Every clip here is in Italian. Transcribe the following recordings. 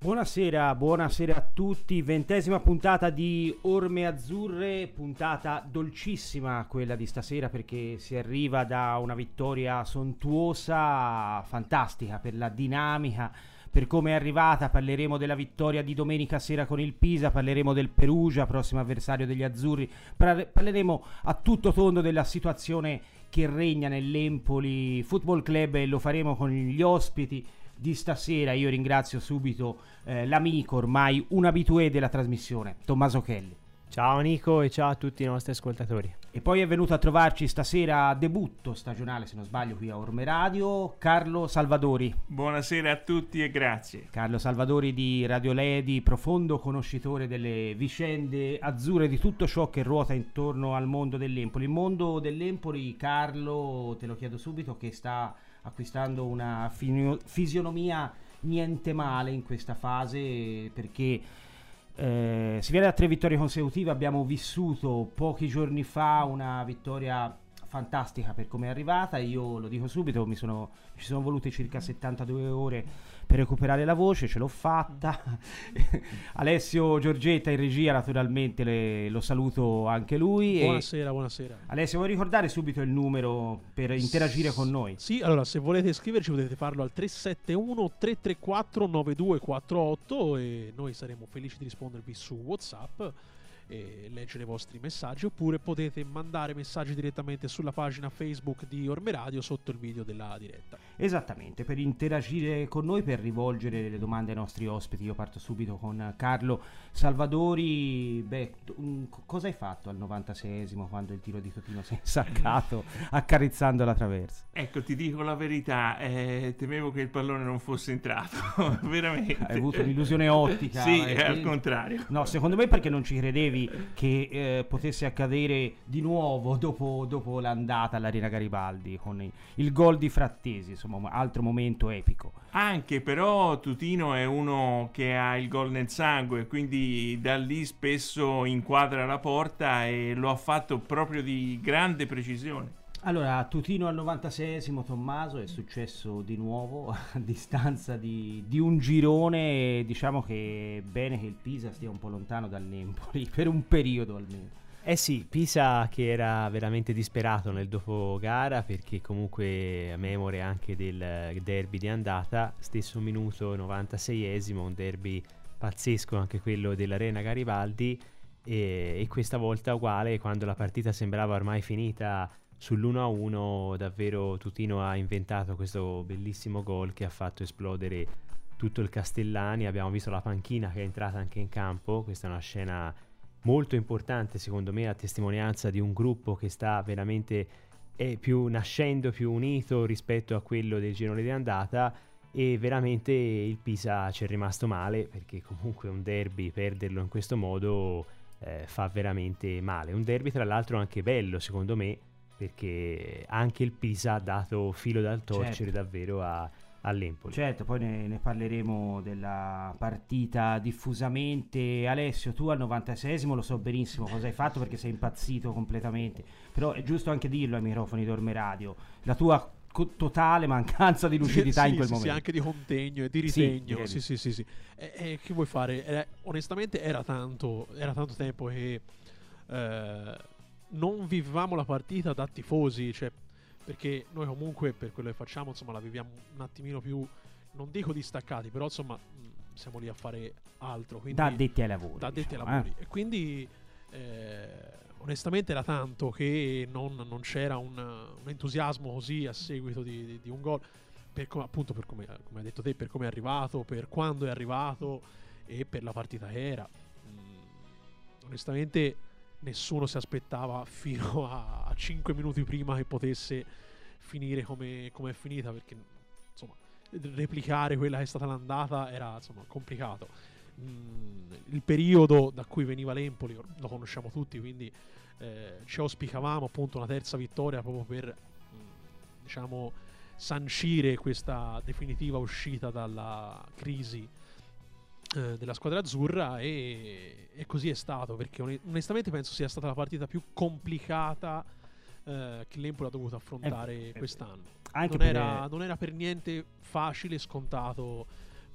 Buonasera, buonasera a tutti, ventesima puntata di Orme Azzurre, puntata dolcissima quella di stasera perché si arriva da una vittoria sontuosa, fantastica per la dinamica, per come è arrivata, parleremo della vittoria di domenica sera con il Pisa, parleremo del Perugia, prossimo avversario degli Azzurri, parleremo a tutto tondo della situazione che regna nell'Empoli Football Club e lo faremo con gli ospiti di stasera. Io ringrazio subito eh, l'amico, ormai un abitué della trasmissione, Tommaso Kelly. Ciao Nico e ciao a tutti i nostri ascoltatori. E poi è venuto a trovarci stasera a debutto stagionale, se non sbaglio, qui a Orme Radio, Carlo Salvadori. Buonasera a tutti e grazie. Carlo Salvadori di Radio Ledi, profondo conoscitore delle vicende azzurre, di tutto ciò che ruota intorno al mondo dell'Empoli. Il mondo dell'Empoli, Carlo, te lo chiedo subito, che sta acquistando una fisionomia niente male in questa fase perché eh, si viene da tre vittorie consecutive, abbiamo vissuto pochi giorni fa una vittoria fantastica per come è arrivata, io lo dico subito, sono, ci sono volute circa 72 ore per recuperare la voce, ce l'ho fatta. Alessio Giorgetta in regia, naturalmente le, lo saluto anche lui. Buonasera, buonasera. Alessio, vuoi ricordare subito il numero per interagire S- con noi? Sì, allora se volete scriverci potete farlo al 371 334 9248 e noi saremo felici di rispondervi su WhatsApp e leggere i vostri messaggi oppure potete mandare messaggi direttamente sulla pagina Facebook di Orme Radio sotto il video della diretta. Esattamente, per interagire con noi, per rivolgere le domande ai nostri ospiti, io parto subito con Carlo Salvadori. Beh, cosa hai fatto al 96esimo quando il tiro di Totino si è insaccato accarezzando la traversa? Ecco, ti dico la verità, eh, temevo che il pallone non fosse entrato, veramente. Hai avuto un'illusione ottica. sì, eh, al contrario. No, secondo me perché non ci credevi che eh, potesse accadere di nuovo dopo, dopo l'andata all'Arena Garibaldi con il, il gol di Frattesi, insomma insomma, altro momento epico. Anche però Tutino è uno che ha il gol nel sangue, quindi da lì spesso inquadra la porta e lo ha fatto proprio di grande precisione. Allora, Tutino al 96esimo, Tommaso, è successo di nuovo a distanza di, di, un girone. Diciamo che è bene che il Pisa stia un po' lontano dall'Empoli, per un periodo almeno. Eh sì, Pisa che era veramente disperato nel dopo gara perché comunque a memore anche del derby di andata, stesso minuto 96esimo, un derby pazzesco anche quello dell'Arena Garibaldi e, e questa volta uguale quando la partita sembrava ormai finita sull'1-1 davvero Tutino ha inventato questo bellissimo gol che ha fatto esplodere tutto il Castellani, abbiamo visto la panchina che è entrata anche in campo, questa è una scena molto importante secondo me a testimonianza di un gruppo che sta veramente è più nascendo, più unito rispetto a quello del girone di andata e veramente il Pisa ci è rimasto male perché comunque un derby perderlo in questo modo eh, fa veramente male. Un derby tra l'altro anche bello secondo me perché anche il Pisa ha dato filo dal torcere certo. davvero a, all'Empoli. Certo, poi ne, ne, parleremo della partita diffusamente. Alessio, tu al 96esimo lo so benissimo cosa hai fatto perché sei impazzito completamente, però è giusto anche dirlo ai microfoni d'Orme Radio, la tua co- totale mancanza di lucidità sì, in quel sì, momento. Sì, anche di contegno e di ritegno. Sì, sì, sì, sì. E, e che vuoi fare? Era, onestamente era tanto, era tanto tempo che eh, non vivevamo la partita da tifosi, cioè perché noi comunque per quello che facciamo insomma la viviamo un attimino più non dico distaccati però insomma mm, siamo lì a fare altro quindi, da addetti ai lavori da addetti diciamo, ai lavori eh? e quindi eh, onestamente era tanto che non, non c'era un, un, entusiasmo così a seguito di, di, di un gol. Per com- appunto per come, come, hai detto te per come è arrivato per quando è arrivato e per la partita che era. Mm, onestamente nessuno si aspettava fino a, a 5 minuti prima che potesse finire come, come, è finita perché insomma replicare quella che è stata l'andata era insomma complicato mm, il periodo da cui veniva l'Empoli lo conosciamo tutti quindi eh, ci auspicavamo appunto una terza vittoria proprio per mm, diciamo sancire questa definitiva uscita dalla crisi eh, della squadra azzurra e, e, così è stato perché onestamente penso sia stata la partita più complicata eh, che l'Empoli ha dovuto affrontare eh, quest'anno. non era, non, era, per niente facile, scontato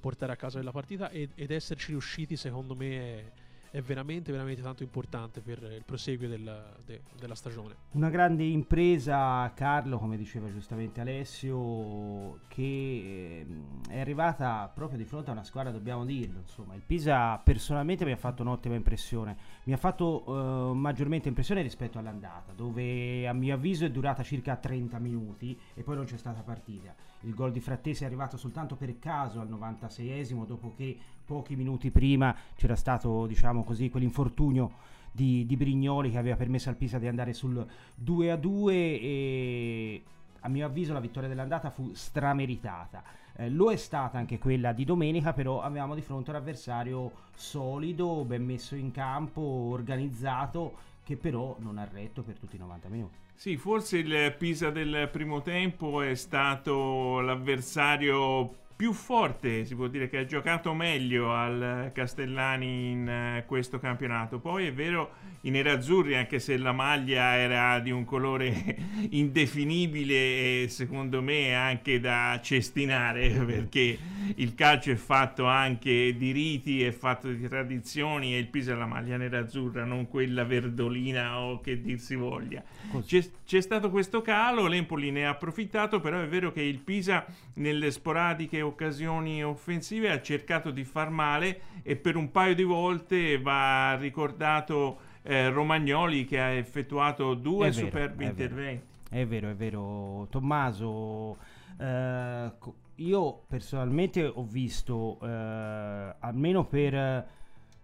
portare a casa della partita ed, ed esserci riusciti secondo me è, è veramente, veramente tanto importante per il proseguio del, de, della stagione. Una grande impresa, Carlo, come diceva giustamente Alessio, che ehm, è arrivata proprio di fronte a una squadra, dobbiamo dirlo. Insomma, il Pisa personalmente mi ha fatto un'ottima impressione. Mi ha fatto uh, maggiormente impressione rispetto all'andata, dove a mio avviso è durata circa 30 minuti e poi non c'è stata partita. Il gol di Frattesi è arrivato soltanto per caso al 96esimo, dopo che pochi minuti prima c'era stato, diciamo così, quell'infortunio di, di Brignoli che aveva permesso al Pisa di andare sul 2 a 2 e a mio avviso la vittoria dell'andata fu strameritata. Eh, lo è stata anche quella di domenica, però avevamo di fronte un avversario solido, ben messo in campo, organizzato, che però non ha retto per tutti i 90 minuti. Sì, forse il Pisa del primo tempo è stato l'avversario più forte, si può dire che ha giocato meglio al Castellani in uh, questo campionato. Poi è vero i nerazzurri, anche se la maglia era di un colore indefinibile e secondo me anche da cestinare, perché il calcio è fatto anche di riti, è fatto di tradizioni e il Pisa è la maglia nerazzurra, non quella verdolina o che dir si voglia. C'è, c'è stato questo calo, l'Empoli ne ha approfittato, però è vero che il Pisa nelle sporadiche occasioni offensive ha cercato di far male e per un paio di volte va ricordato eh, Romagnoli che ha effettuato due vero, superbi è interventi. Vero. È vero, è vero, Tommaso. Eh, io personalmente ho visto eh, almeno per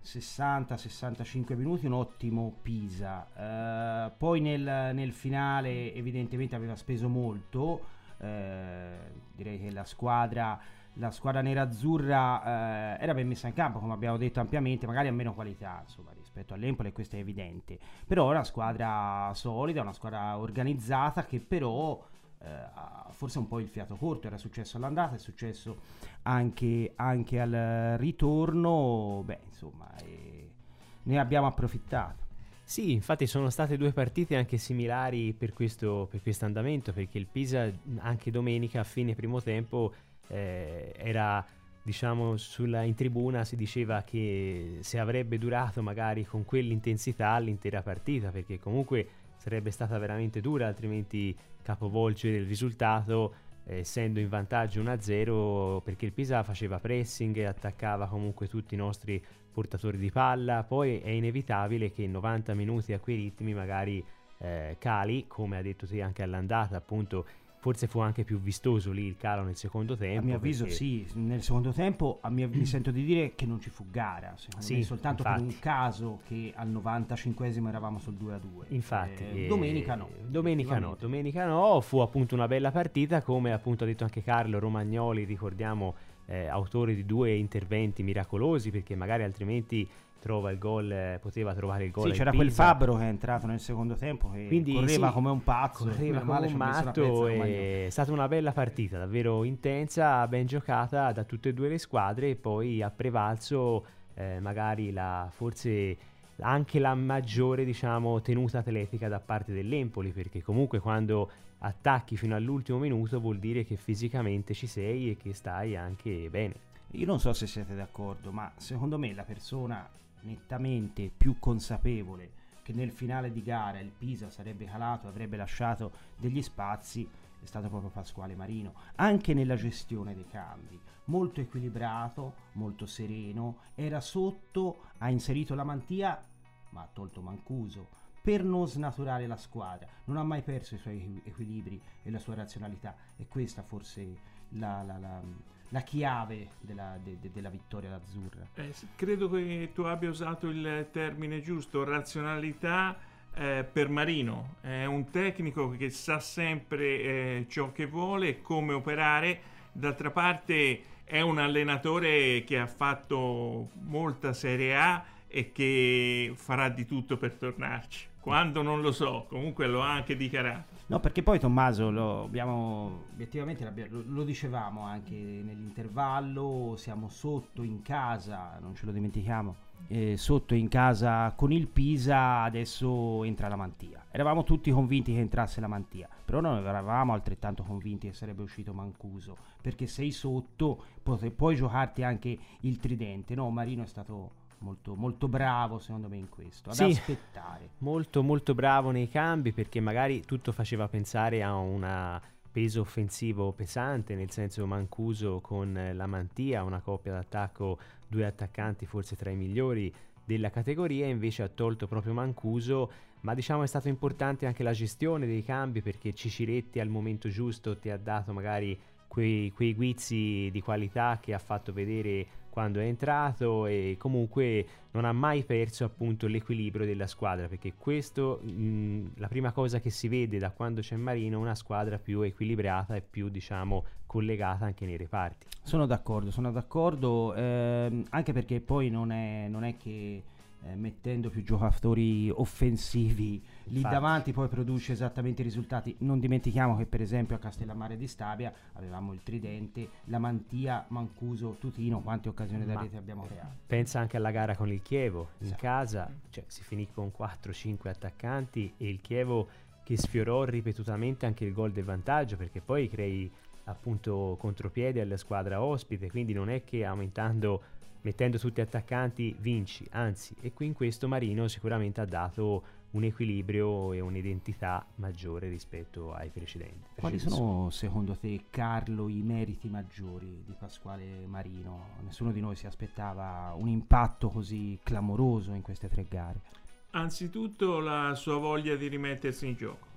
60-65 minuti un ottimo Pisa. Eh, poi nel, nel finale evidentemente aveva speso molto. Eh, direi che la squadra la squadra nerazzurra eh, era ben messa in campo, come abbiamo detto ampiamente, magari ha meno qualità insomma, rispetto all'Empoli, questo è evidente. Però è una squadra solida, una squadra organizzata che però eh, forse un po' il fiato corto. Era successo all'andata, è successo anche, anche al ritorno. Beh, insomma, ne abbiamo approfittato. Sì, infatti sono state due partite anche similari per questo per andamento, perché il Pisa anche domenica a fine primo tempo eh, era diciamo sulla, in tribuna si diceva che se avrebbe durato magari con quell'intensità l'intera partita perché comunque sarebbe stata veramente dura altrimenti capovolgere il risultato eh, essendo in vantaggio 1-0 perché il Pisa faceva pressing attaccava comunque tutti i nostri portatori di palla poi è inevitabile che in 90 minuti a quei ritmi magari eh, cali come ha detto te anche all'andata appunto forse fu anche più vistoso lì il calo nel secondo tempo. A mio avviso perché... sì, nel secondo tempo a mio, mi sento di dire che non ci fu gara, secondo sì, me soltanto infatti. per un caso che al 95esimo eravamo sul 2 a 2. Infatti, eh, eh, domenica no. Domenica no, domenica no, fu appunto una bella partita come appunto ha detto anche Carlo Romagnoli, ricordiamo eh, autore di due interventi miracolosi perché magari altrimenti trova il gol, eh, poteva trovare il gol. Sì, c'era quel Fabbro che è entrato nel secondo tempo che Quindi, correva sì, come un pazzo, correva come un matto. È stata una bella partita, davvero intensa, ben giocata da tutte e due le squadre e poi ha prevalso eh, magari la forse anche la maggiore diciamo tenuta atletica da parte dell'Empoli perché comunque quando attacchi fino all'ultimo minuto vuol dire che fisicamente ci sei e che stai anche bene. Io non so se siete d'accordo, ma secondo me la persona nettamente più consapevole che nel finale di gara il Pisa sarebbe calato avrebbe lasciato degli spazi è stato proprio Pasquale Marino, anche nella gestione dei cambi, molto equilibrato, molto sereno, era sotto, ha inserito la mantia, ma ha tolto Mancuso, per non snaturare la squadra, non ha mai perso i suoi equilibri e la sua razionalità, e questa forse la, la, la la chiave della, de, de, della vittoria azzurra. Eh, credo che tu abbia usato il termine giusto, razionalità eh, per Marino. È un tecnico che sa sempre eh, ciò che vuole e come operare. D'altra parte è un allenatore che ha fatto molta Serie A e che farà di tutto per tornarci. quando non lo so, comunque lo ha anche dichiarato. No, perché poi Tommaso lo abbiamo obiettivamente lo, dicevamo anche nell'intervallo, siamo sotto in casa, non ce lo dimentichiamo, eh, sotto in casa con il Pisa, adesso entra la Mantia. Eravamo tutti convinti che entrasse la Mantia, però non eravamo altrettanto convinti che sarebbe uscito Mancuso, perché sei sotto, puoi, puoi giocarti anche il tridente, no? Marino è stato molto, molto bravo secondo me in questo, ad sì, aspettare. Molto molto bravo nei cambi perché magari tutto faceva pensare a un peso offensivo pesante, nel senso Mancuso con la Mantia, una coppia d'attacco, due attaccanti forse tra i migliori della categoria, invece ha tolto proprio Mancuso, ma diciamo è stato importante anche la gestione dei cambi perché Ciciretti al momento giusto ti ha dato magari quei, quei guizzi di qualità che ha fatto vedere quando è entrato e comunque non ha mai perso appunto l'equilibrio della squadra perché questo mh, la prima cosa che si vede da quando c'è Marino una squadra più equilibrata e più diciamo collegata anche nei reparti. Sono d'accordo, sono d'accordo ehm, anche perché poi non è, non è che eh, mettendo più giocatori offensivi lì Infatti. davanti poi produce esattamente i risultati. Non dimentichiamo che per esempio a Castellammare di Stabia avevamo il tridente la Mantia, Mancuso, Tutino. Quante occasioni da rete abbiamo creato? pensa anche alla gara con il Chievo. In esatto. casa cioè, si finì con 4-5 attaccanti e il Chievo che sfiorò ripetutamente anche il gol del vantaggio perché poi crei appunto contropiedi alla squadra ospite. Quindi non è che aumentando mettendo tutti attaccanti vinci, anzi, e qui in questo Marino sicuramente ha dato un equilibrio e un'identità maggiore rispetto ai precedenti. Quali sono secondo te, Carlo, i meriti maggiori di Pasquale Marino? Nessuno di noi si aspettava un impatto così clamoroso in queste tre gare. Anzitutto la sua voglia di rimettersi in gioco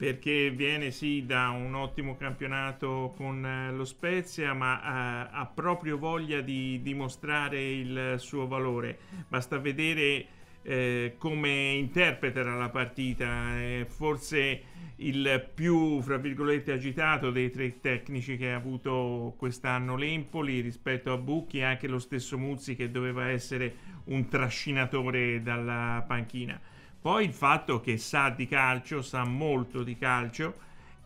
perché viene sì da un ottimo campionato con eh, lo Spezia, ma ha, ha, proprio voglia di dimostrare il suo valore. Basta vedere eh, come interpreta la partita, eh, forse il più, fra virgolette, agitato dei tre tecnici che ha avuto quest'anno l'Empoli rispetto a Bucchi e anche lo stesso Muzzi che doveva essere un trascinatore dalla panchina. Poi il fatto che sa di calcio, sa molto di calcio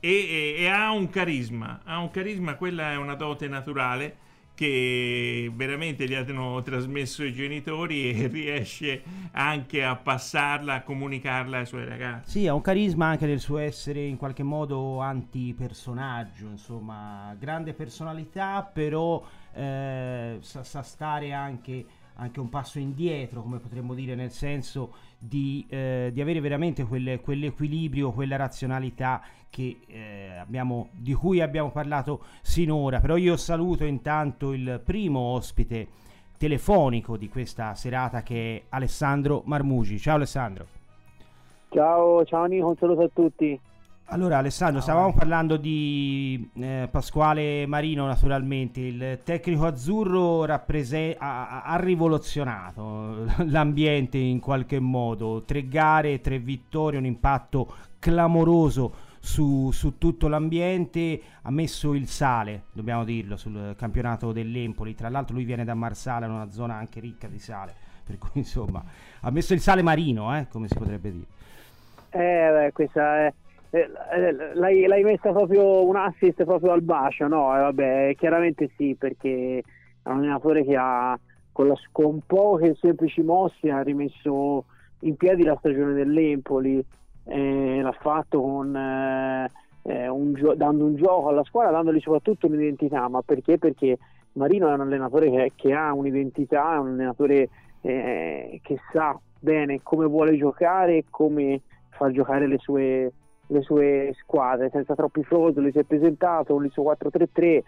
e, e, e ha un carisma, ha un carisma, quella è una dote naturale che veramente gli hanno trasmesso i genitori e riesce anche a passarla, a comunicarla ai suoi ragazzi. Sì, ha un carisma anche del suo essere in qualche modo antipersonaggio, insomma, grande personalità, però eh, sa, sa, stare anche, anche un passo indietro, come potremmo dire, nel senso di, eh, di avere veramente quel, quell'equilibrio, quella razionalità che, eh, abbiamo, di cui abbiamo parlato sinora. Però io saluto intanto il primo ospite telefonico di questa serata che è Alessandro Marmugi. Ciao Alessandro. Ciao, ciao Nico, un saluto a tutti. Allora Alessandro, stavamo parlando di eh, Pasquale Marino naturalmente, il tecnico azzurro rapprese- ha, ha, rivoluzionato l'ambiente in qualche modo, tre gare, tre vittorie, un impatto clamoroso su, su, tutto l'ambiente, ha messo il sale, dobbiamo dirlo, sul campionato dell'Empoli, tra l'altro lui viene da Marsala, una zona anche ricca di sale, per cui insomma ha messo il sale marino, eh, come si potrebbe dire. Eh, beh, questa è l'hai, l'hai, messa proprio un assist proprio al bacio, no? Eh, vabbè, chiaramente sì, perché è un allenatore che ha con, la, con poche semplici mosse ha rimesso in piedi la stagione dell'Empoli, eh, l'ha fatto con, eh, eh un gio- dando un gioco alla squadra, dandogli soprattutto un'identità, ma perché? Perché Marino è un allenatore che, che ha un'identità, è un allenatore che sa bene come vuole giocare e come far giocare le sue, le sue squadre senza troppi frontoli, si è presentato con il suo 4-3-3,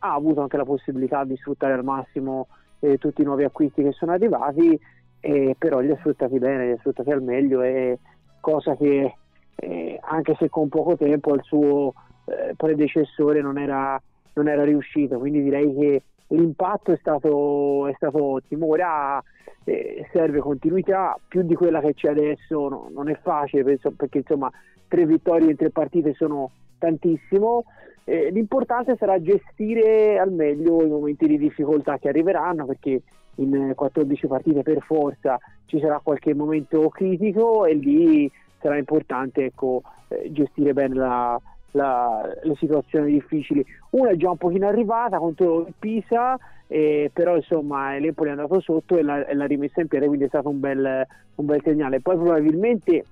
ha avuto anche la possibilità di sfruttare al massimo eh, tutti i nuovi acquisti che sono arrivati, eh, però li ha sfruttati bene, li ha sfruttati al meglio, è cosa che eh, anche se con poco tempo il suo eh, predecessore non era, non era riuscito, quindi direi che l'impatto è stato, è stato ottimo. Ora eh, serve continuità, più di quella che c'è adesso no, non è facile penso, perché insomma tre vittorie in tre partite sono tantissimo. Eh, l'importante sarà gestire al meglio i momenti di difficoltà che arriveranno perché in 14 partite per forza ci sarà qualche momento critico e lì sarà importante ecco, eh, gestire bene la, la, le situazioni difficili. Una è già un pochino arrivata contro il Pisa, eh, però insomma l'Empoli è andato sotto e l'ha, rimessa in piedi, quindi è stato un bel, un bel segnale. Poi probabilmente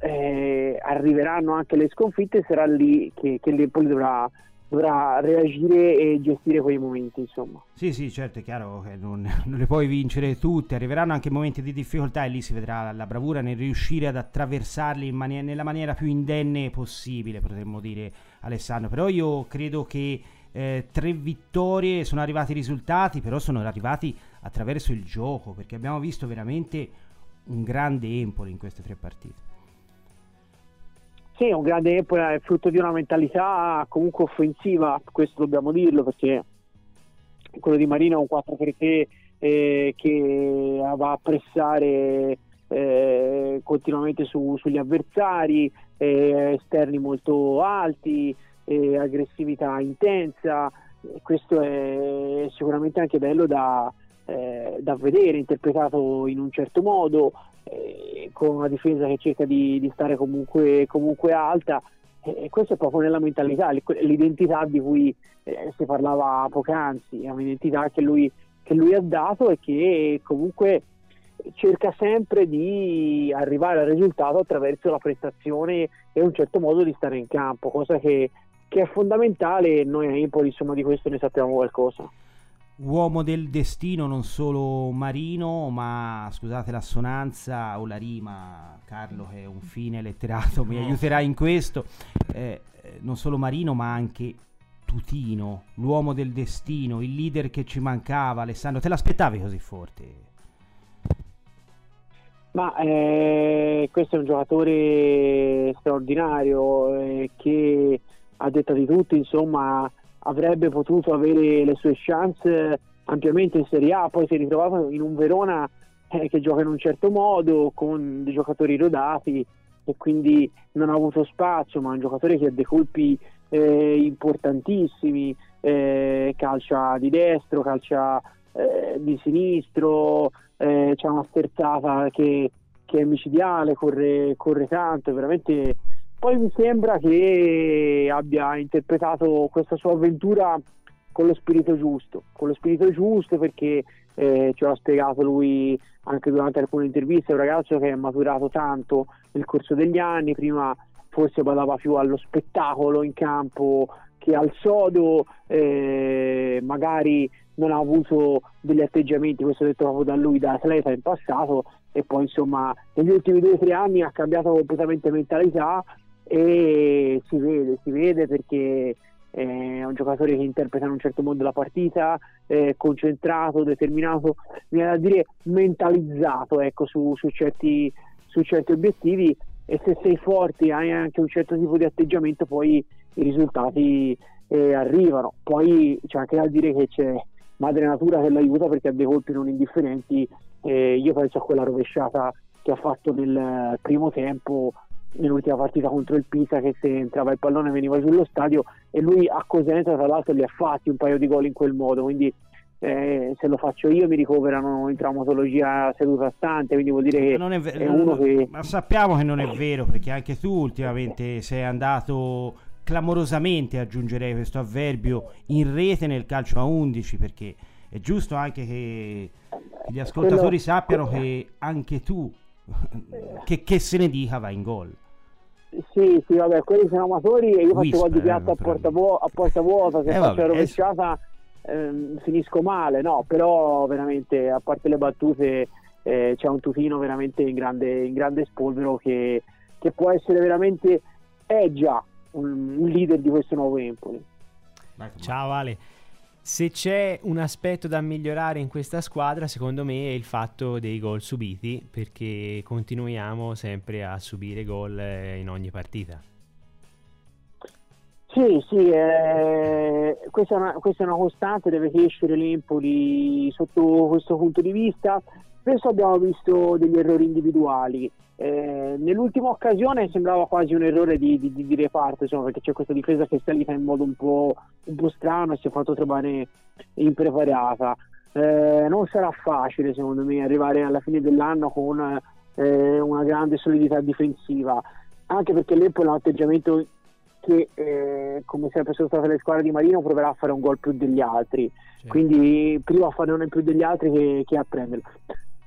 eh, arriveranno anche le sconfitte sarà lì che, che l'Empoli dovrà dovrà reagire e gestire quei momenti insomma. Sì sì certo è chiaro che non, non, le puoi vincere tutte. Arriveranno anche momenti di difficoltà e lì si vedrà la bravura nel riuscire ad attraversarli mani- nella maniera più indenne possibile potremmo dire Alessandro. Però io credo che eh, tre vittorie sono arrivati i risultati però sono arrivati attraverso il gioco perché abbiamo visto veramente un grande Empoli in queste tre partite sì, è un grande Empoli, è frutto di una mentalità comunque offensiva, questo dobbiamo dirlo perché quello di Marino è un 4 per 3 eh, che va a pressare eh, continuamente su, sugli avversari, eh, esterni molto alti, aggressività intensa. Questo è sicuramente anche bello da, eh, da vedere, interpretato in un certo modo eh, con una difesa che cerca di, di stare comunque, comunque alta. E questo è proprio nella mentalità, l'identità di cui eh, si parlava poc'anzi, è un'identità che lui, che lui, ha dato e che comunque cerca sempre di arrivare al risultato attraverso la prestazione e un certo modo di stare in campo, cosa che, che è fondamentale e noi a Empoli insomma di questo ne sappiamo qualcosa uomo del destino non solo Marino, ma scusate l'assonanza o la rima, Carlo che è un fine letterato mi aiuterà in questo, eh, non solo Marino ma anche Tutino, l'uomo del destino, il leader che ci mancava, Alessandro, te l'aspettavi così forte? Ma eh, questo è un giocatore straordinario eh, che a detta di tutti insomma avrebbe potuto avere le sue chance ampiamente in Serie A, poi si è ritrovato in un Verona eh, che gioca in un certo modo, con dei giocatori rodati e quindi non ha avuto spazio, ma è un giocatore che ha dei colpi eh, importantissimi, eh, calcia di destro, calcia eh, di sinistro, eh, c'è una sterzata che, che è micidiale, corre, corre tanto, veramente poi mi sembra che abbia interpretato questa sua avventura con lo spirito giusto, con lo spirito giusto perché eh, ci ha spiegato lui anche durante alcune interviste, è un ragazzo che è maturato tanto nel corso degli anni, prima forse badava più allo spettacolo in campo che al sodo, eh, magari non ha avuto degli atteggiamenti, questo detto proprio da lui da atleta in passato e poi insomma negli ultimi due o tre anni ha cambiato completamente mentalità e si vede, si vede perché è un giocatore che interpreta in un certo modo la partita, è concentrato, determinato, viene a dire mentalizzato ecco, su, su, certi, su certi obiettivi e se sei forte e hai anche un certo tipo di atteggiamento poi i risultati eh, arrivano. Poi c'è anche da dire che c'è madre natura che l'aiuta perché ha dei colpi non indifferenti. Eh, io penso a quella rovesciata che ha fatto nel primo tempo nell'ultima partita contro il Pisa che se entrava il pallone veniva sullo stadio e lui a Cosenza tra l'altro li ha fatti un paio di gol in quel modo quindi eh, se lo faccio io mi ricoverano in traumatologia seduta stante quindi vuol dire che non è, ver- è uno che ma sappiamo che non è vero perché anche tu ultimamente sei andato clamorosamente aggiungerei questo avverbio in rete nel calcio a 11 perché è giusto anche che gli ascoltatori sappiano che anche tu che, che, se ne dica va in gol. Sì, sì, vabbè, quelli sono amatori e io Whisper, faccio gol di piatto a porta, vuo- a porta vuota, se eh, faccio la rovesciata ehm, finisco male, no, però veramente a parte le battute eh, c'è un tutino veramente in grande, in grande spolvero che, che, può essere veramente, è già un, un leader di questo nuovo Empoli. Ciao Ale. Se c'è un aspetto da migliorare in questa squadra, secondo me è il fatto dei gol subiti, perché continuiamo sempre a subire gol eh, in ogni partita. Sì, sì, eh, questa, è una, questa, è una, costante, deve crescere l'Empoli sotto questo punto di vista. Spesso abbiamo visto degli errori individuali, eh, nell'ultima occasione sembrava quasi un errore di, di, di reparto, insomma, perché c'è questa difesa che è salita in modo un po', un po', strano e si è fatto trovare impreparata. eh, non sarà facile secondo me arrivare alla fine dell'anno con eh, una grande solidità difensiva, anche perché l'Empoli ha un atteggiamento che eh, come sempre sono state le squadre di Marino proverà a fare un gol più degli altri, certo. quindi prima a fare uno in più degli altri che, che a prenderlo.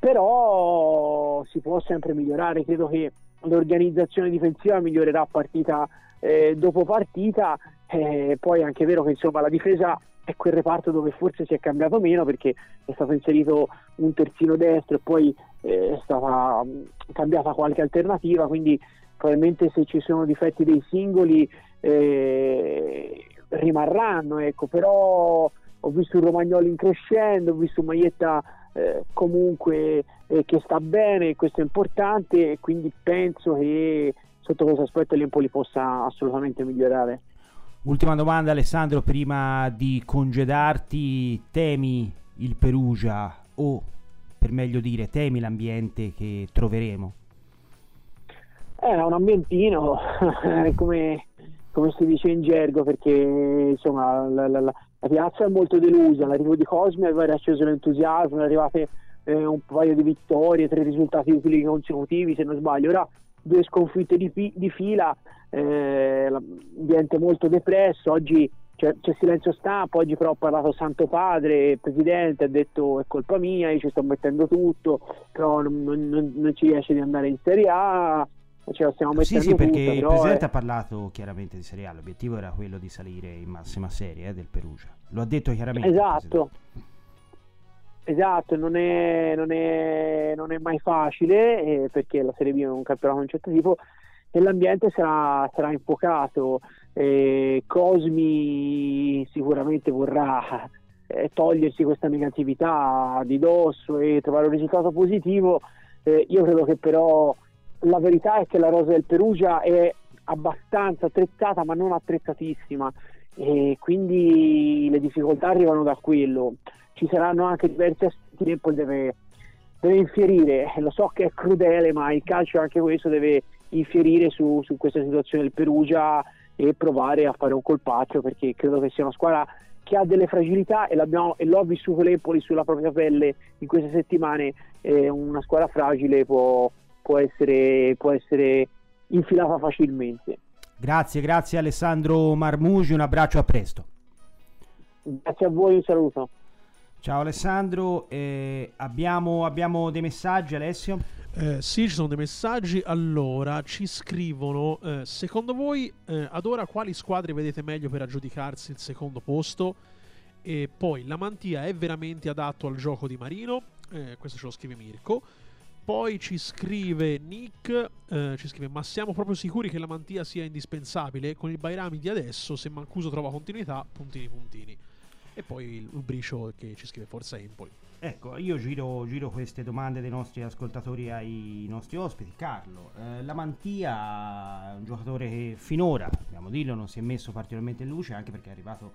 Però si può sempre migliorare, credo che l'organizzazione difensiva migliorerà partita eh, dopo partita, eh, poi è anche vero che insomma la difesa è quel reparto dove forse si è cambiato meno perché è stato inserito un terzino destro e poi eh, è stata mm, cambiata qualche alternativa, quindi probabilmente se ci sono difetti dei singoli eh, rimarranno, ecco, però ho visto un Romagnoli in crescendo, ho visto un Maglietta eh, comunque eh, che sta bene, questo è importante e quindi penso che sotto questo aspetto l'Empoli possa assolutamente migliorare. Ultima domanda Alessandro, prima di congedarti, temi il Perugia o per meglio dire temi l'ambiente che troveremo? È un ambientino, come, come, si dice in gergo, perché insomma la, la, la, la piazza è molto delusa, l'arrivo di Cosme aveva riacceso l'entusiasmo, sono arrivate eh, un paio di vittorie, tre risultati utili consecutivi se non sbaglio, ora due sconfitte di, di fila, eh, l'ambiente molto depresso, oggi c'è, c'è, silenzio stampa, oggi però ha parlato Santo Padre, il Presidente ha detto è colpa mia, io ci sto mettendo tutto, però non, non, non ci riesce di andare in Serie A, ce la stiamo mettendo Sì, sì, perché tutta, il Presidente è... ha parlato chiaramente di Serie A, l'obiettivo era quello di salire in massima serie eh, del Perugia, lo ha detto chiaramente. Esatto. Esatto, non è, non è, non è mai facile eh, perché la Serie B è un campionato di un certo tipo e l'ambiente sarà, sarà infuocato. Eh, Cosmi sicuramente vorrà eh, togliersi questa negatività di dosso e trovare un risultato positivo. Eh, io credo che però la verità è che la rosa del Perugia è abbastanza attrezzata ma non attrezzatissima e quindi le difficoltà arrivano da quello ci saranno anche diversi aspetti e poi deve, deve infierire. Lo so che è crudele, ma il calcio anche questo deve infierire su, su questa situazione del Perugia e provare a fare un colpaccio perché credo che sia una squadra che ha delle fragilità e, e l'ho vissuto l'Empoli sulla propria pelle in queste settimane. Eh, una squadra fragile può, può, essere, può essere infilata facilmente. Grazie, grazie Alessandro Marmugi, un abbraccio, a presto. Grazie a voi, un saluto. Ciao Alessandro, eh, abbiamo, abbiamo, dei messaggi Alessio? Eh, sì, ci sono dei messaggi. Allora, ci scrivono, eh, secondo voi eh, ad ora quali squadre vedete meglio per aggiudicarsi il secondo posto? E poi, la Mantia è veramente adatto al gioco di Marino? Eh, questo ce lo scrive Mirko. Poi ci scrive Nick, eh, ci scrive, ma siamo proprio sicuri che la Mantia sia indispensabile? Con il Bairami di adesso, se Mancuso trova continuità, puntini puntini. E poi il, Bricio che ci scrive Forza Empoli. Ecco, io giro, giro, queste domande dei nostri ascoltatori ai nostri ospiti. Carlo, eh, la Mantia è un giocatore che finora, dobbiamo dirlo, non si è messo particolarmente in luce anche perché è arrivato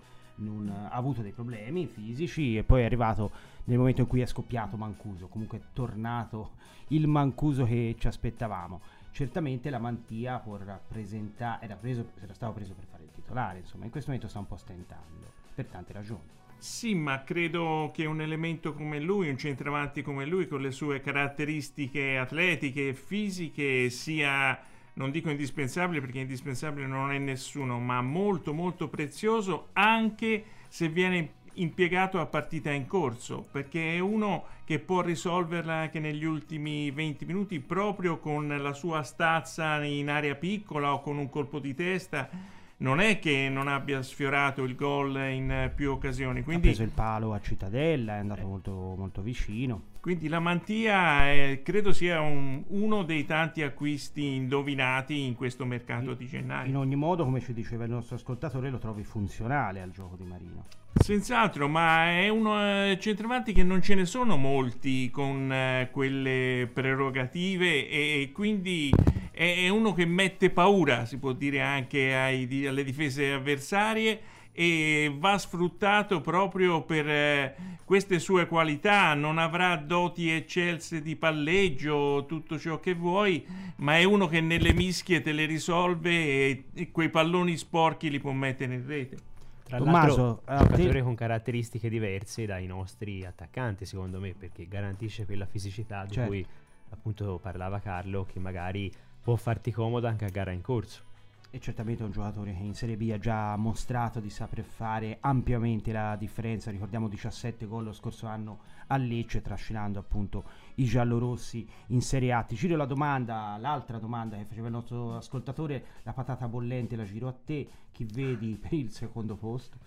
un, ha avuto dei problemi fisici e poi è arrivato nel momento in cui è scoppiato Mancuso, comunque è tornato il Mancuso che ci aspettavamo. Certamente la Mantia può rappresentare, era, preso, era stato preso per fare il titolare, insomma, in questo momento sta un po' stentando per tante ragioni. Sì, ma credo che un elemento come lui, un centravanti come lui, con le sue caratteristiche atletiche e fisiche, sia, non dico indispensabile perché indispensabile non è nessuno, ma molto molto prezioso anche se viene impiegato a partita in corso, perché è uno che può risolverla anche negli ultimi 20 minuti proprio con la sua stazza in area piccola o con un colpo di testa non è che non abbia sfiorato il gol in più occasioni. Quindi, ha preso il palo a Cittadella, è andato molto, molto, vicino. Quindi la Mantia è, credo sia un, uno dei tanti acquisti indovinati in questo mercato di gennaio. In ogni modo, come ci diceva il nostro ascoltatore, lo trovi funzionale al gioco di Marino. Senz'altro, ma è uno eh, centravanti che non ce ne sono molti con eh, quelle prerogative e, e quindi è uno che mette paura, si può dire anche ai, alle difese avversarie e va sfruttato proprio per eh, queste sue qualità. Non avrà doti eccelse di palleggio, tutto ciò che vuoi, ma è uno che nelle mischie te le risolve e, e quei palloni sporchi li può mettere in rete. Tra Tommaso, l'altro, un giocatore te... con caratteristiche diverse dai nostri attaccanti, secondo me, perché garantisce quella fisicità di certo. cui appunto parlava Carlo, che magari può farti comodo anche a gara in corso e certamente un giocatore che in Serie B ha già mostrato di saper fare ampiamente la differenza. Ricordiamo 17 gol lo scorso anno a Lecce, trascinando appunto i giallorossi in Serie A. Ti giro la domanda, l'altra domanda che faceva il nostro ascoltatore, la patata bollente la giro a te, chi vedi per il secondo posto?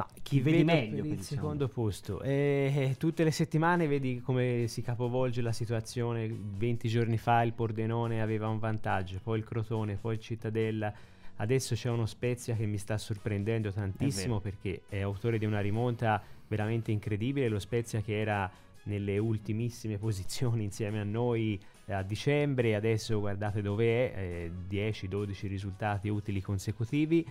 Ma chi vedi meglio per il secondo posto? Eh, eh, tutte le settimane vedi come si capovolge la situazione. 20 giorni fa il Pordenone aveva un vantaggio, poi il Crotone, poi il Cittadella. Adesso c'è uno Spezia che mi sta sorprendendo tantissimo è perché è autore di una rimonta veramente incredibile. Lo Spezia che era nelle ultimissime posizioni insieme a noi eh, a dicembre, adesso guardate dove è, eh, 10-12 risultati utili consecutivi.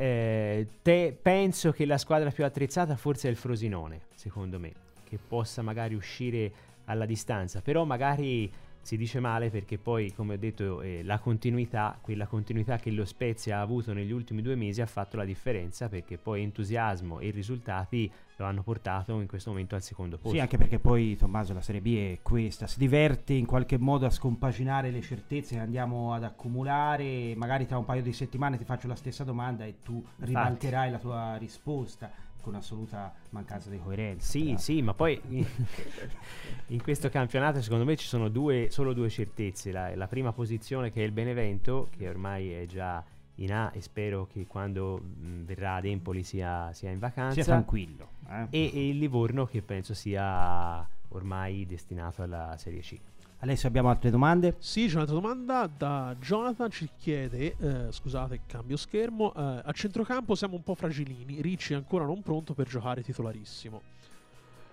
Eh, te, penso che la squadra più attrezzata forse è il Frosinone, secondo me, che possa magari uscire alla distanza, però magari si dice male perché poi, come ho detto, eh, la continuità, quella continuità che lo Spezia ha avuto negli ultimi due mesi ha fatto la differenza perché poi entusiasmo e risultati lo hanno portato in questo momento al secondo posto. Sì, anche perché poi Tommaso la Serie B è questa, si diverte in qualche modo a scompaginare le certezze che andiamo ad accumulare, magari tra un paio di settimane ti faccio la stessa domanda e tu ribalterai la tua risposta con assoluta mancanza di coerenza. Sì, sì, ma poi in, in, questo campionato secondo me ci sono due, solo due certezze. La, la, prima posizione che è il Benevento, che ormai è già in A e spero che quando mh, verrà ad Empoli sia, sia in vacanza. Sia tranquillo. Eh? E, e il Livorno che penso sia ormai destinato alla Serie C. Alessio abbiamo altre domande? Sì, c'è un'altra domanda da Jonathan, ci chiede, eh, scusate cambio schermo, eh, a centrocampo siamo un po' fragilini, Ricci è ancora non pronto per giocare titolarissimo.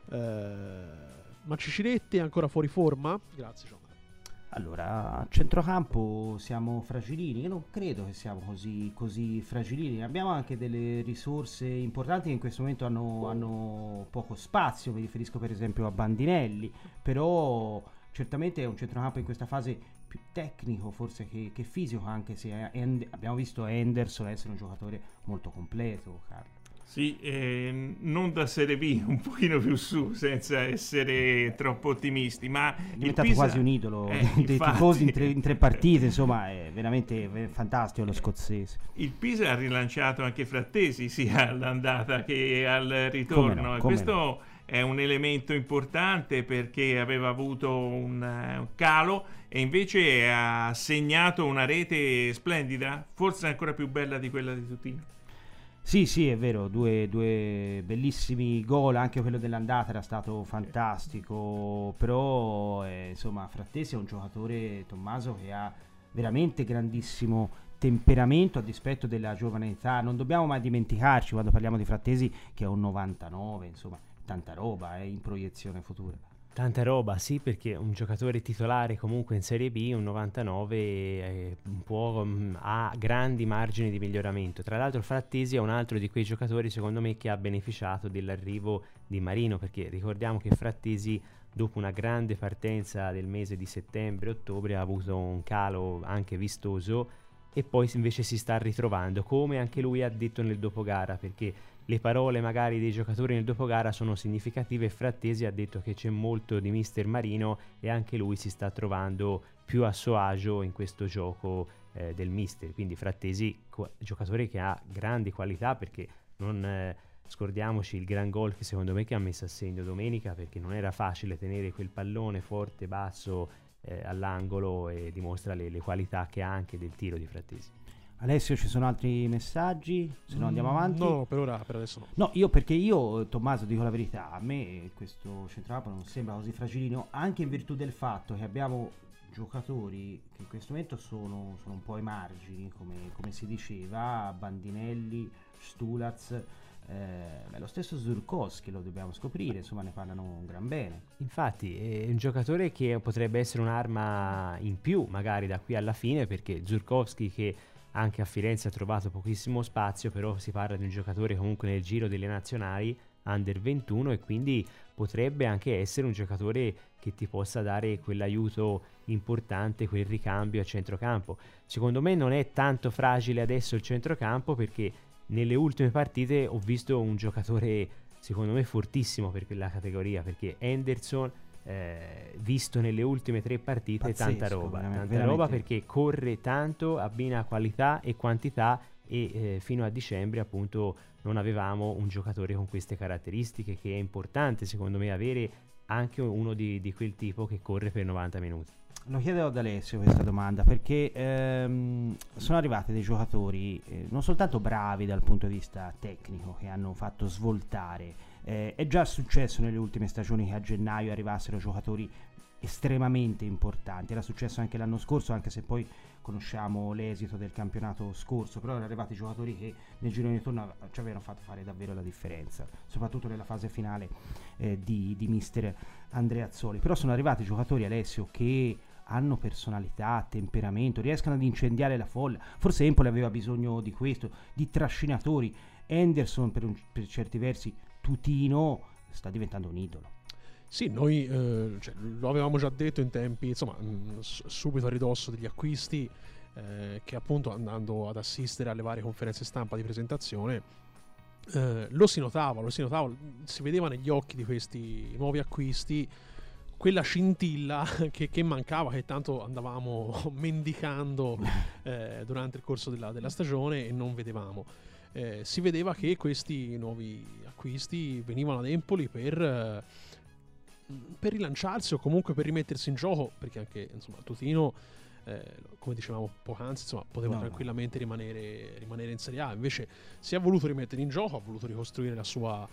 Eh, ma Ciciretti è ancora fuori forma? Grazie Jonathan. Allora, a centrocampo siamo fragilini, io non credo che siamo così, così fragilini, abbiamo anche delle risorse importanti che in questo momento hanno, hanno poco spazio, mi riferisco per esempio a Bandinelli, però certamente è un centrocampo in questa fase più tecnico forse che, che fisico, anche se And- abbiamo visto Anderson essere un giocatore molto completo, Carlo. Sì, eh, non da Serie B, un pochino più su, senza essere troppo ottimisti, ma è diventato Pisa... quasi un idolo eh, dei infatti... tifosi in tre, in tre, partite, insomma, è veramente fantastico lo scozzese. Il Pisa ha rilanciato anche Frattesi sia all'andata che al ritorno, come no, come questo no è un elemento importante perché aveva avuto un, uh, un, calo e invece ha segnato una rete splendida, forse ancora più bella di quella di Tutino. Sì, sì, è vero, due, due, bellissimi gol, anche quello dell'andata era stato fantastico, però eh, insomma Frattesi è un giocatore, Tommaso, che ha veramente grandissimo temperamento a dispetto della giovane età, non dobbiamo mai dimenticarci quando parliamo di Frattesi che è un 99, insomma, tanta roba eh, in proiezione futura. Tanta roba, sì, perché un giocatore titolare comunque in Serie B, un 99, eh, può, mm, ha grandi margini di miglioramento. Tra l'altro Frattesi è un altro di quei giocatori, secondo me, che ha beneficiato dell'arrivo di Marino, perché ricordiamo che Frattesi, dopo una grande partenza del mese di settembre-ottobre, ha avuto un calo anche vistoso e poi invece si sta ritrovando, come anche lui ha detto nel dopogara, perché le parole magari dei giocatori nel dopogara sono significative Frattesi ha detto che c'è molto di mister Marino e anche lui si sta trovando più a suo agio in questo gioco eh, del mister. Quindi Frattesi, co- giocatore che ha grandi qualità perché non eh, scordiamoci il gran gol che secondo me che ha messo a segno domenica perché non era facile tenere quel pallone forte, basso eh, all'angolo e dimostra le, le qualità che ha anche del tiro di Frattesi. Alessio, ci sono altri messaggi? Se no andiamo mm, avanti. No, per ora, per adesso no. No, io perché io, Tommaso, dico la verità, a me questo centrocampo non sembra così fragilino, anche in virtù del fatto che abbiamo giocatori che in questo momento sono, sono un po' ai margini, come, come si diceva, Bandinelli, Stulaz, eh, lo stesso Zurkowski lo dobbiamo scoprire, insomma ne parlano un gran bene. Infatti è un giocatore che potrebbe essere un'arma in più magari da qui alla fine perché Zurkowski che anche a Firenze ha trovato pochissimo spazio, però si parla di un giocatore comunque nel giro delle nazionali under 21 e quindi potrebbe anche essere un giocatore che ti possa dare quell'aiuto importante, quel ricambio a centrocampo. Secondo me non è tanto fragile adesso il centrocampo perché nelle ultime partite ho visto un giocatore secondo me fortissimo per la categoria perché Henderson eh, visto nelle ultime tre partite Pazzesco, tanta roba veramente, tanta veramente. roba perché corre tanto abbina qualità e quantità e eh, fino a dicembre appunto non avevamo un giocatore con queste caratteristiche che è importante secondo me avere anche uno di, di quel tipo che corre per 90 minuti Lo chiedo ad Alessio questa domanda perché ehm, sono arrivati dei giocatori eh, non soltanto bravi dal punto di vista tecnico che hanno fatto svoltare, eh, è già successo nelle ultime stagioni che a gennaio arrivassero giocatori estremamente importanti, era successo anche l'anno scorso anche se poi conosciamo l'esito del campionato scorso, però erano arrivati giocatori che nel giro di ritorno av- ci avevano fatto fare davvero la differenza, soprattutto nella fase finale eh, di, di mister Andrea Azzoli, però sono arrivati giocatori Alessio che hanno personalità, temperamento, riescono ad incendiare la folla. Forse Empoli aveva bisogno di questo, di trascinatori. Henderson per, un- per certi versi, Tutino, sta diventando un idolo. Sì, noi eh, cioè, lo avevamo già detto in tempi, insomma, mh, s- subito a ridosso degli acquisti, eh, che appunto andando ad assistere alle varie conferenze stampa di presentazione, eh, lo si notava, lo si notava, si vedeva negli occhi di questi nuovi acquisti quella scintilla che, che mancava, che tanto andavamo mendicando eh, durante il corso della, della stagione e non vedevamo. Eh, si vedeva che questi nuovi acquisti venivano ad Empoli per, eh, per rilanciarsi o comunque per rimettersi in gioco, perché anche insomma, Tutino, eh, come dicevamo poc'anzi, insomma, poteva No, tranquillamente rimanere, rimanere in Serie A, invece si è voluto rimettere in gioco, ha voluto ricostruire la sua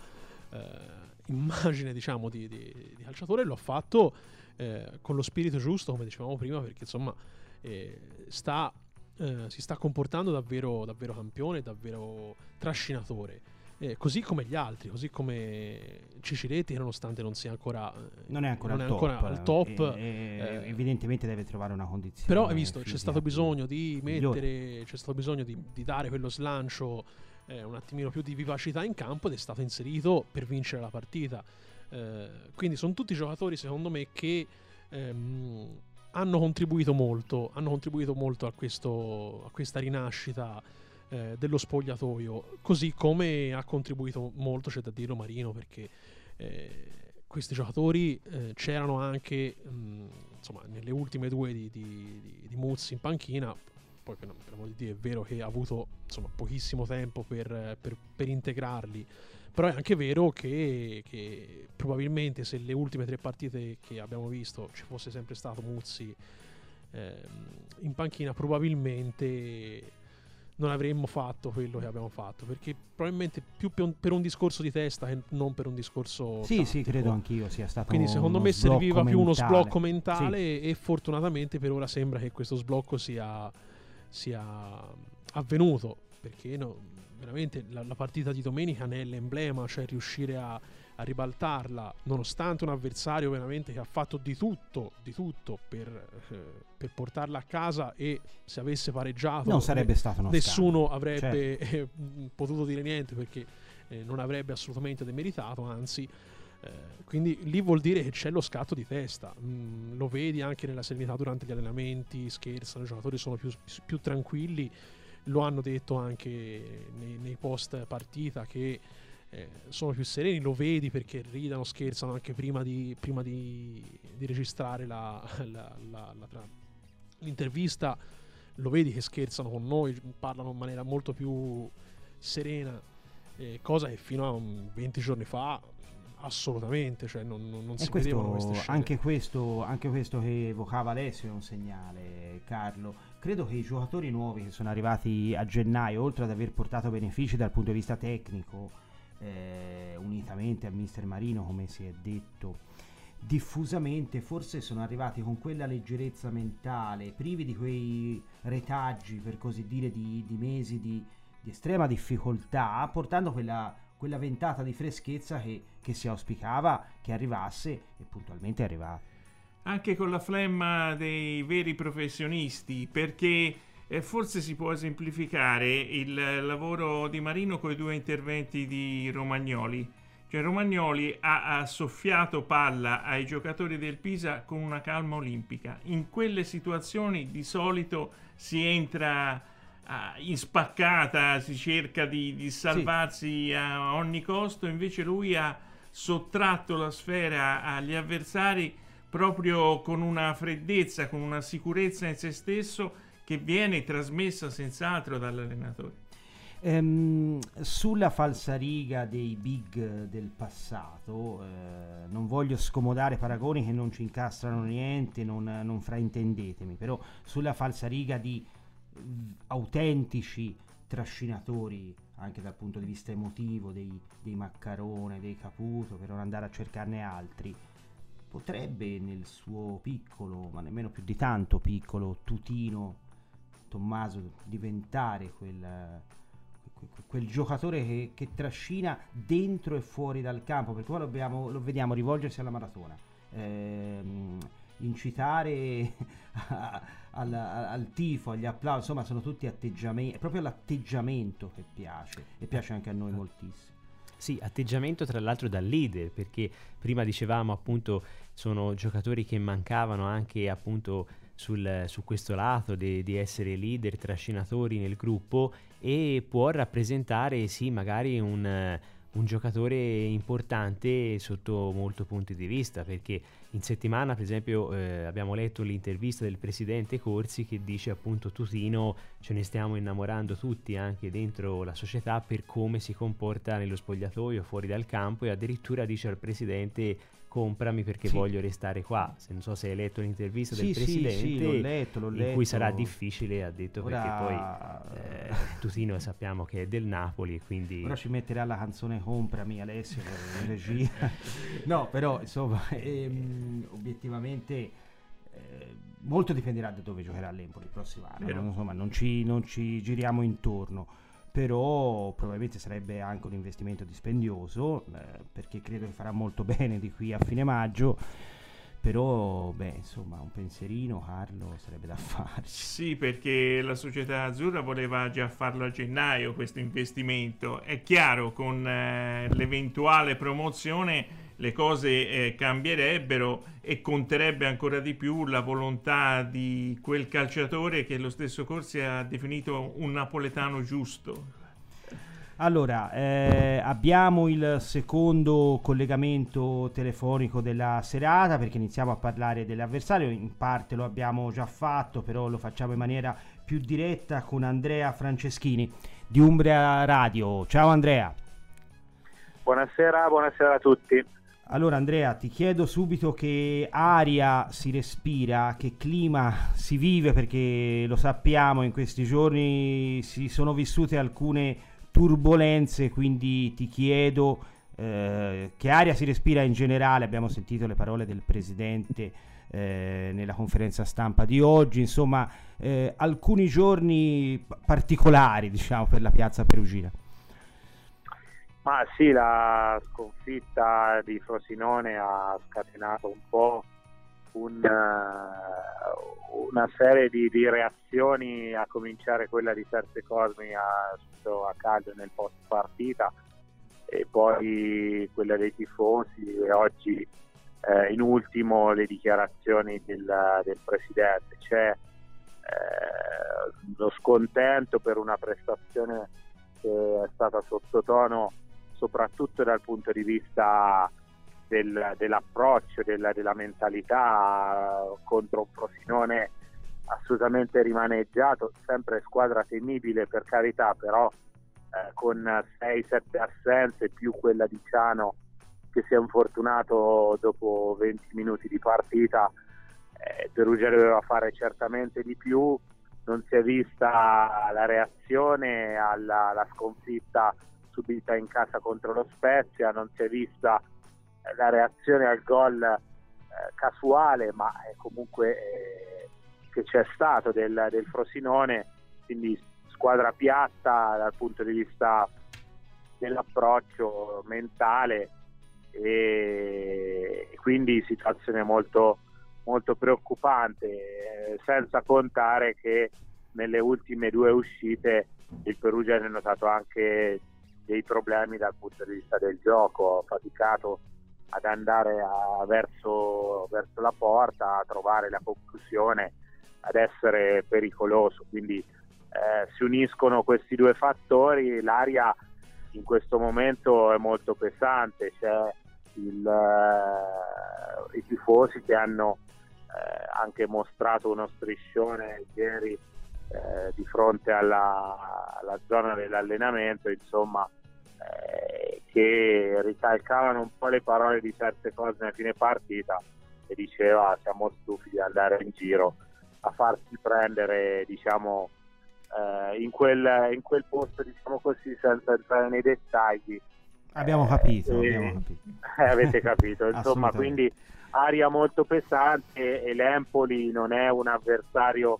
eh, immagine diciamo, di, di- di calciatore e lo ha fatto eh, con lo spirito giusto, come dicevamo prima, perché insomma eh, sta, eh, si sta comportando davvero, davvero campione, davvero trascinatore. Eh, così come gli altri, così come Ciciretti, nonostante non sia ancora, eh, Non è ancora, non al, è ancora top, al top, e- e- eh, evidentemente deve trovare una condizione. però hai visto, c'è stato bisogno di migliore. mettere, c'è stato bisogno di, di dare quello slancio, eh, un attimino più di vivacità in campo ed è stato inserito per vincere la partita. Eh, quindi sono tutti giocatori, secondo me, che ehm, hanno contribuito molto, hanno contribuito molto a, questo, a questa rinascita eh, dello spogliatoio, così come ha contribuito molto, c'è da dirlo Marino, perché eh, questi giocatori eh, c'erano anche mh, insomma, nelle ultime due di, di, di, di Muzzi in panchina. Poi, per, per amor di Dio, è vero che ha avuto insomma, pochissimo tempo per, per- per integrarli. Però è anche vero che, che probabilmente se le ultime tre partite che abbiamo visto ci fosse sempre stato Muzzi ehm, in panchina, probabilmente non avremmo fatto quello che abbiamo fatto. Perché probabilmente più per un, discorso di testa che non per un discorso. Sì, sì, tattico. credo anch'io sia stato Quindi secondo me serviva più uno sblocco mentale e fortunatamente per ora sembra che questo sblocco sia, sia avvenuto perché no, veramente la, la partita di domenica ne è l'emblema, cioè riuscire a, a ribaltarla nonostante un avversario veramente che ha fatto di tutto, di tutto per, eh, per portarla a casa e se avesse pareggiato Non sarebbe stato uno nessuno scandalo, avrebbe certo. eh, potuto dire niente perché eh, non avrebbe assolutamente demeritato, anzi. eh, quindi lì vuol dire che c'è lo scatto di testa. Mm, lo vedi anche nella serenità durante gli allenamenti, scherzano, i giocatori sono più, più tranquilli. Lo hanno detto anche nei, nei post partita che eh, sono più sereni, lo vedi perché ridano, scherzano anche prima di, prima di, di registrare la- la- la- l'intervista. Lo vedi che scherzano con noi, parlano in maniera molto più serena, eh, cosa che fino a un 20 giorni fa assolutamente, cioè non, non- non si vedevano queste questo, scene. anche, questo, anche questo che evocava Alessio è un segnale, Carlo. Credo che i giocatori nuovi che sono arrivati a gennaio, oltre ad aver portato benefici dal punto di vista tecnico, eh, unitamente a Mister Marino, come si è detto, diffusamente forse sono arrivati con quella leggerezza mentale, privi di quei retaggi, per così dire, di, di mesi di, di estrema difficoltà, portando quella, quella ventata di freschezza che, che si auspicava che arrivasse e puntualmente è arrivata. anche con la flemma dei veri professionisti, perché eh, forse si può esemplificare il lavoro di Marino con i due interventi di Romagnoli. Cioè Romagnoli ha, ha soffiato palla ai giocatori del Pisa con una calma olimpica. In quelle situazioni di solito si entra in spaccata, si cerca di, di salvarsi sì. a ogni costo, invece lui ha sottratto la sfera agli avversari proprio con una freddezza, con una sicurezza in se stesso che viene trasmessa senz'altro dall'allenatore. Ehm, sulla falsariga dei big del passato, eh, non voglio scomodare paragoni che non ci incastrano niente, non, non fraintendetemi, però sulla falsariga di autentici trascinatori anche dal punto di vista emotivo dei, dei Maccarone, dei Caputo, per non andare a cercarne altri, potrebbe nel suo piccolo, ma nemmeno più di tanto piccolo, tutino Tommaso diventare quel, quel giocatore che, che, trascina dentro e fuori dal campo, perché poi lo, lo vediamo rivolgersi alla maratona. Ehm, incitare al, al, tifo, agli applausi, insomma sono tutti atteggiamenti, è proprio l'atteggiamento che piace e piace anche a noi moltissimo. Sì, atteggiamento tra l'altro da leader, perché prima dicevamo appunto sono giocatori che mancavano anche appunto sul, su questo lato di, di essere leader, trascinatori nel gruppo e può rappresentare sì magari un un giocatore importante sotto molti punti di vista perché in settimana per esempio eh, abbiamo letto l'intervista del presidente Corsi che dice appunto Tutino ce ne stiamo innamorando tutti anche dentro la società per come si comporta nello spogliatoio fuori dal campo e addirittura dice al presidente comprami perché sì. voglio restare qua. Se non so se hai letto l'intervista sì, del presidente, sì, l'ho letto, l'ho in letto. cui sarà difficile, ha detto Ora... perché poi eh, Tutino sappiamo che è del Napoli, quindi Ora ci metterà la canzone Comprami Alessio in regia. no, però insomma, ehm, obiettivamente eh, molto dipenderà da dove giocherà l'Empoli il prossimo anno. Insomma, non ci, non ci giriamo intorno però probabilmente sarebbe anche un investimento dispendioso eh, perché credo che farà molto bene di qui a fine maggio. Però beh insomma un pensierino Carlo sarebbe da farci. Sì perché la società azzurra voleva già farlo a gennaio questo investimento. È chiaro con eh, l'eventuale promozione le cose eh, cambierebbero e conterebbe ancora di più la volontà di quel calciatore che lo stesso Corsi ha definito un napoletano giusto. Allora, eh, abbiamo il secondo collegamento telefonico della serata perché iniziamo a parlare dell'avversario, in parte lo abbiamo già fatto, però lo facciamo in maniera più diretta con Andrea Franceschini di Umbria Radio. Ciao Andrea. Buonasera, buonasera a tutti. Allora Andrea, ti chiedo subito che aria si respira, che clima si vive, perché lo sappiamo, in questi giorni si sono vissute alcune turbulenze, quindi ti chiedo eh, che aria si respira in generale. Abbiamo sentito le parole del Presidente eh, nella conferenza stampa di oggi, insomma eh, alcuni giorni particolari diciamo per la piazza perugina. Ma sì, la sconfitta di Frosinone ha scatenato un po' un, uh, una serie di, di, reazioni, a cominciare quella di Serse Cosmi a, a caldo nel post partita e poi quella dei tifosi e oggi eh, in ultimo le dichiarazioni del, del Presidente. C'è eh, lo scontento per una prestazione che è stata sottotono soprattutto dal punto di vista del, dell'approccio, della, della, mentalità contro un Frosinone assolutamente rimaneggiato, sempre squadra temibile per carità, però eh, con 6-7 assenze più quella di Ciano che si è infortunato dopo 20 minuti di partita, eh, Perugia doveva fare certamente di più, non si è vista la reazione alla, alla sconfitta subita in casa contro lo Spezia, non si è vista eh, la reazione al gol eh, casuale, ma comunque eh, che c'è stato del, del, Frosinone, quindi squadra piatta dal punto di vista dell'approccio mentale e, quindi situazione molto, molto preoccupante, eh, senza contare che nelle ultime due uscite il Perugia ha notato anche dei problemi dal punto di vista del gioco, ho faticato ad andare a, verso, verso, la porta, a trovare la conclusione, ad essere pericoloso, quindi eh, si uniscono questi due fattori, l'aria in questo momento è molto pesante, c'è il, eh, i tifosi che hanno eh, anche mostrato uno striscione ieri eh, di fronte alla, alla, zona dell'allenamento, insomma, eh, che ricalcavano un po' le parole di certe cose nella fine partita e diceva siamo stufi di andare in giro a farsi prendere, diciamo, eh, in, quel, in quel posto, diciamo così, senza entrare nei dettagli. Abbiamo capito, eh, abbiamo capito. avete capito, insomma, quindi aria molto pesante e l'Empoli non è un avversario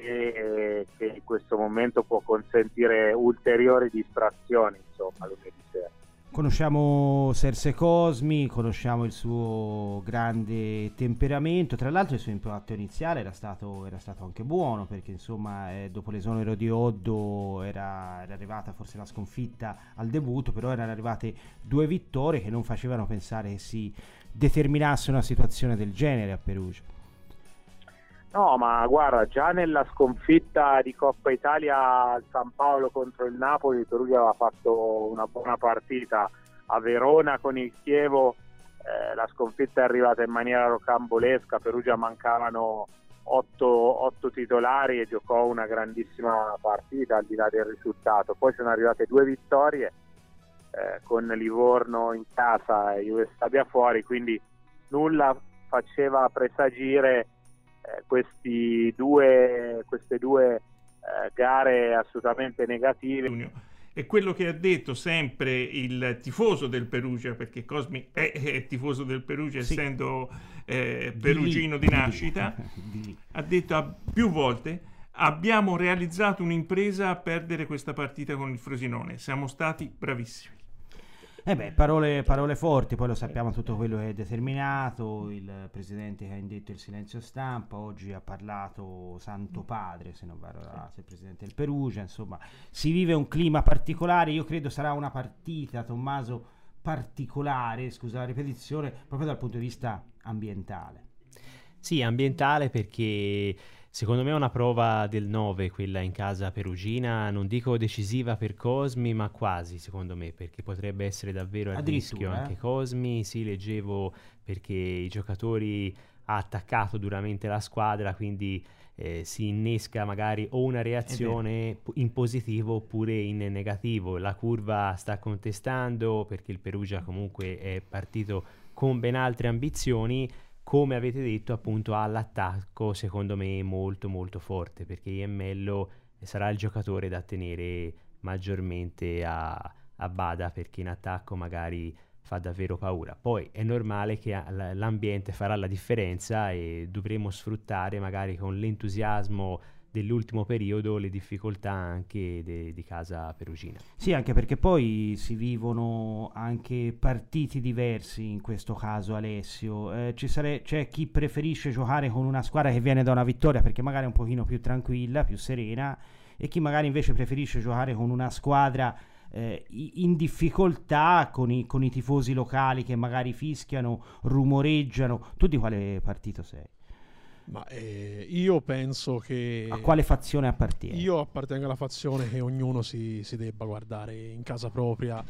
che, che, in questo momento può consentire ulteriori distrazioni, insomma, lunedì sera. Conosciamo Serse Cosmi, conosciamo il suo grande temperamento, tra l'altro il suo impatto iniziale era stato, era stato anche buono perché insomma eh, dopo l'esonero di Oddo era, era, arrivata forse la sconfitta al debutto, però erano arrivate due vittorie che non facevano pensare che si determinasse una situazione del genere a Perugia. No, ma guarda, già nella sconfitta di Coppa Italia al San Paolo contro il Napoli, Perugia aveva fatto una buona partita. A Verona con il Chievo eh, la sconfitta è arrivata in maniera rocambolesca, Perugia mancavano otto, otto, titolari e giocò una grandissima partita al di là del risultato. Poi sono arrivate due vittorie eh, con Livorno in casa e Juve Stabia fuori, quindi nulla faceva presagire eh, due, queste due eh, gare assolutamente negative. È quello che ha detto sempre il tifoso del Perugia, perché Cosmi è, è tifoso del Perugia sì. essendo eh, perugino di, di nascita, di ha detto più volte abbiamo realizzato un'impresa a perdere questa partita con il Frosinone, siamo stati bravissimi. Eh beh, parole, parole, forti, poi lo sappiamo tutto quello che è determinato, il presidente che ha indetto il silenzio stampa, oggi ha parlato Santo Padre, se non vado errato, il presidente del Perugia, insomma, si vive un clima particolare, io credo sarà una partita, Tommaso, particolare, scusa la ripetizione, proprio dal punto di vista ambientale. Sì, ambientale perché Secondo me è una prova del 9 quella in casa perugina, non dico decisiva per Cosmi, ma quasi secondo me, perché potrebbe essere davvero a rischio eh? anche Cosmi. Sì, leggevo perché i giocatori ha attaccato duramente la squadra, quindi eh, si innesca magari o una reazione in positivo oppure in negativo. La curva sta contestando perché il Perugia comunque è partito con ben altre ambizioni come avete detto appunto ha l'attacco secondo me molto molto forte perché Iemmello sarà il giocatore da tenere maggiormente a, a bada perché in attacco magari fa davvero paura. Poi è normale che l'ambiente farà la differenza e dovremo sfruttare magari con l'entusiasmo dell'ultimo periodo le difficoltà anche de, di casa perugina. Sì, anche perché poi si vivono anche partiti diversi in questo caso Alessio. Eh, sare- c'è chi preferisce giocare con una squadra che viene da una vittoria perché magari è un pochino più tranquilla, più serena e chi magari invece preferisce giocare con una squadra eh, in difficoltà con i, con i tifosi locali che magari fischiano, rumoreggiano. Tu di quale partito sei? Ma eh, io penso che... A quale fazione appartiene? Io appartengo alla fazione che ognuno si, si debba guardare in casa propria.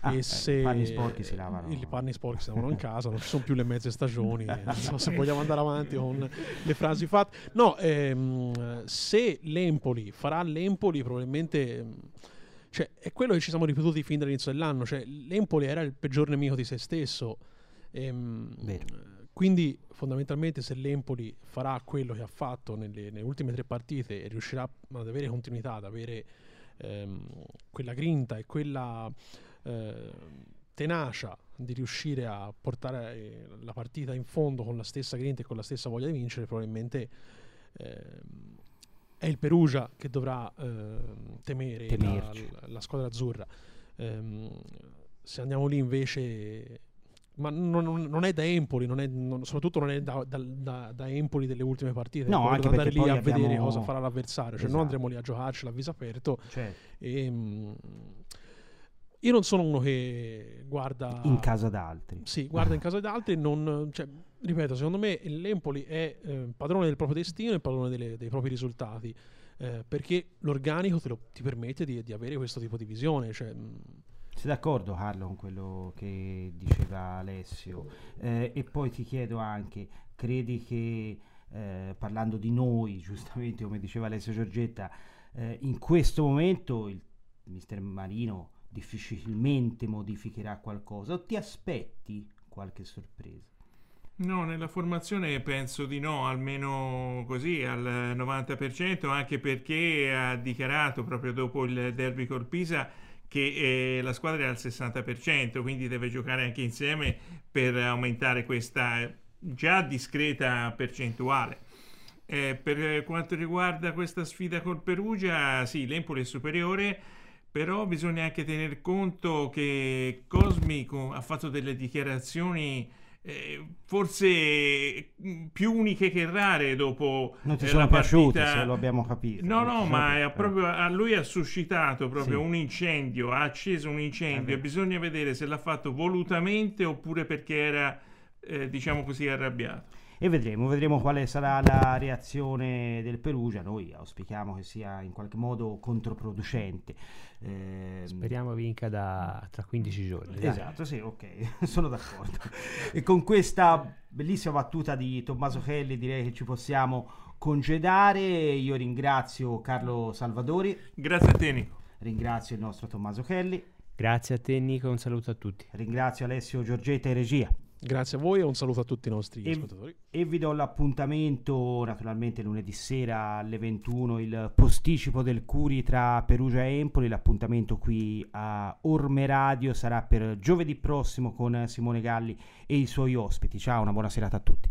Ah, e eh, se i panni sporchi si lavano. I panni sporchi si lavano in casa, non ci sono più le mezze stagioni. non so se vogliamo andare avanti con le frasi fatte. No, ehm, se l'Empoli farà l'Empoli, probabilmente. Cioè, è quello che ci siamo ripetuti fin dall'inizio dell'anno. Cioè, l'Empoli era il peggior nemico di se stesso. Ehm, Vero quindi fondamentalmente se l'Empoli farà quello che ha fatto nelle, nelle ultime tre partite e riuscirà ad avere continuità, ad avere ehm, quella grinta e quella eh, tenacia di riuscire a portare eh, la partita in fondo con la stessa grinta e con la stessa voglia di vincere, probabilmente eh, è il Perugia che dovrà eh, temere la, la, la, squadra azzurra. Ehm, se andiamo lì invece ma non, non, è da Empoli, non è, non, soprattutto non è da, da, da, da, Empoli delle ultime partite. No, anche andare lì a abbiamo... vedere cosa farà l'avversario. Cioè, esatto. non andremo lì a giocarci, l'avviso aperto. Certo. E, mh, io non sono uno che guarda in casa d'altri. Sì, guarda in casa d'altri. Non, cioè, ripeto, secondo me l'Empoli è eh, padrone del proprio destino e padrone delle, dei propri risultati. eh, perché l'organico lo, ti permette di, di, avere questo tipo di visione. Cioè, mh, sei d'accordo Carlo con quello che diceva Alessio? Eh, e poi ti chiedo anche, credi che eh, parlando di noi, giustamente come diceva Alessio Giorgetta, eh, in questo momento il mister Marino difficilmente modificherà qualcosa o ti aspetti qualche sorpresa? No, nella formazione penso di no, almeno così al 90%, anche perché ha dichiarato proprio dopo il derby col Pisa che eh, la squadra è al 60%, quindi deve giocare anche insieme per aumentare questa già discreta percentuale. Eh, per quanto riguarda questa sfida col Perugia, sì, l'Empoli è superiore, però bisogna anche tener conto che Cosmico ha fatto delle dichiarazioni eh, forse mm, più uniche che rare dopo non ti eh, sono piaciute se lo abbiamo capito no no ma proprio, a lui ha suscitato proprio sì. un incendio ha acceso un incendio e bisogna vedere se l'ha fatto volutamente oppure perché era eh, diciamo così arrabbiato e vedremo, vedremo quale sarà la reazione del Perugia. Noi auspichiamo che sia in qualche modo controproducente. Eh, Speriamo vinca da tra 15 giorni. Esatto, dai. sì, ok, sono d'accordo. e con questa bellissima battuta di Tommaso Kelly direi che ci possiamo congedare. Io ringrazio Carlo Salvadori. Grazie a te Nico. Ringrazio il nostro Tommaso Kelly. Grazie a te Nico, un saluto a tutti. Ringrazio Alessio Giorgetta in regia. Grazie a voi e un saluto a tutti i nostri e, ascoltatori. E vi do l'appuntamento naturalmente lunedì sera alle 21 il posticipo del Curi tra Perugia e Empoli. L'appuntamento qui a Orme Radio sarà per giovedì prossimo con Simone Galli e i suoi ospiti. Ciao, una buona serata a tutti.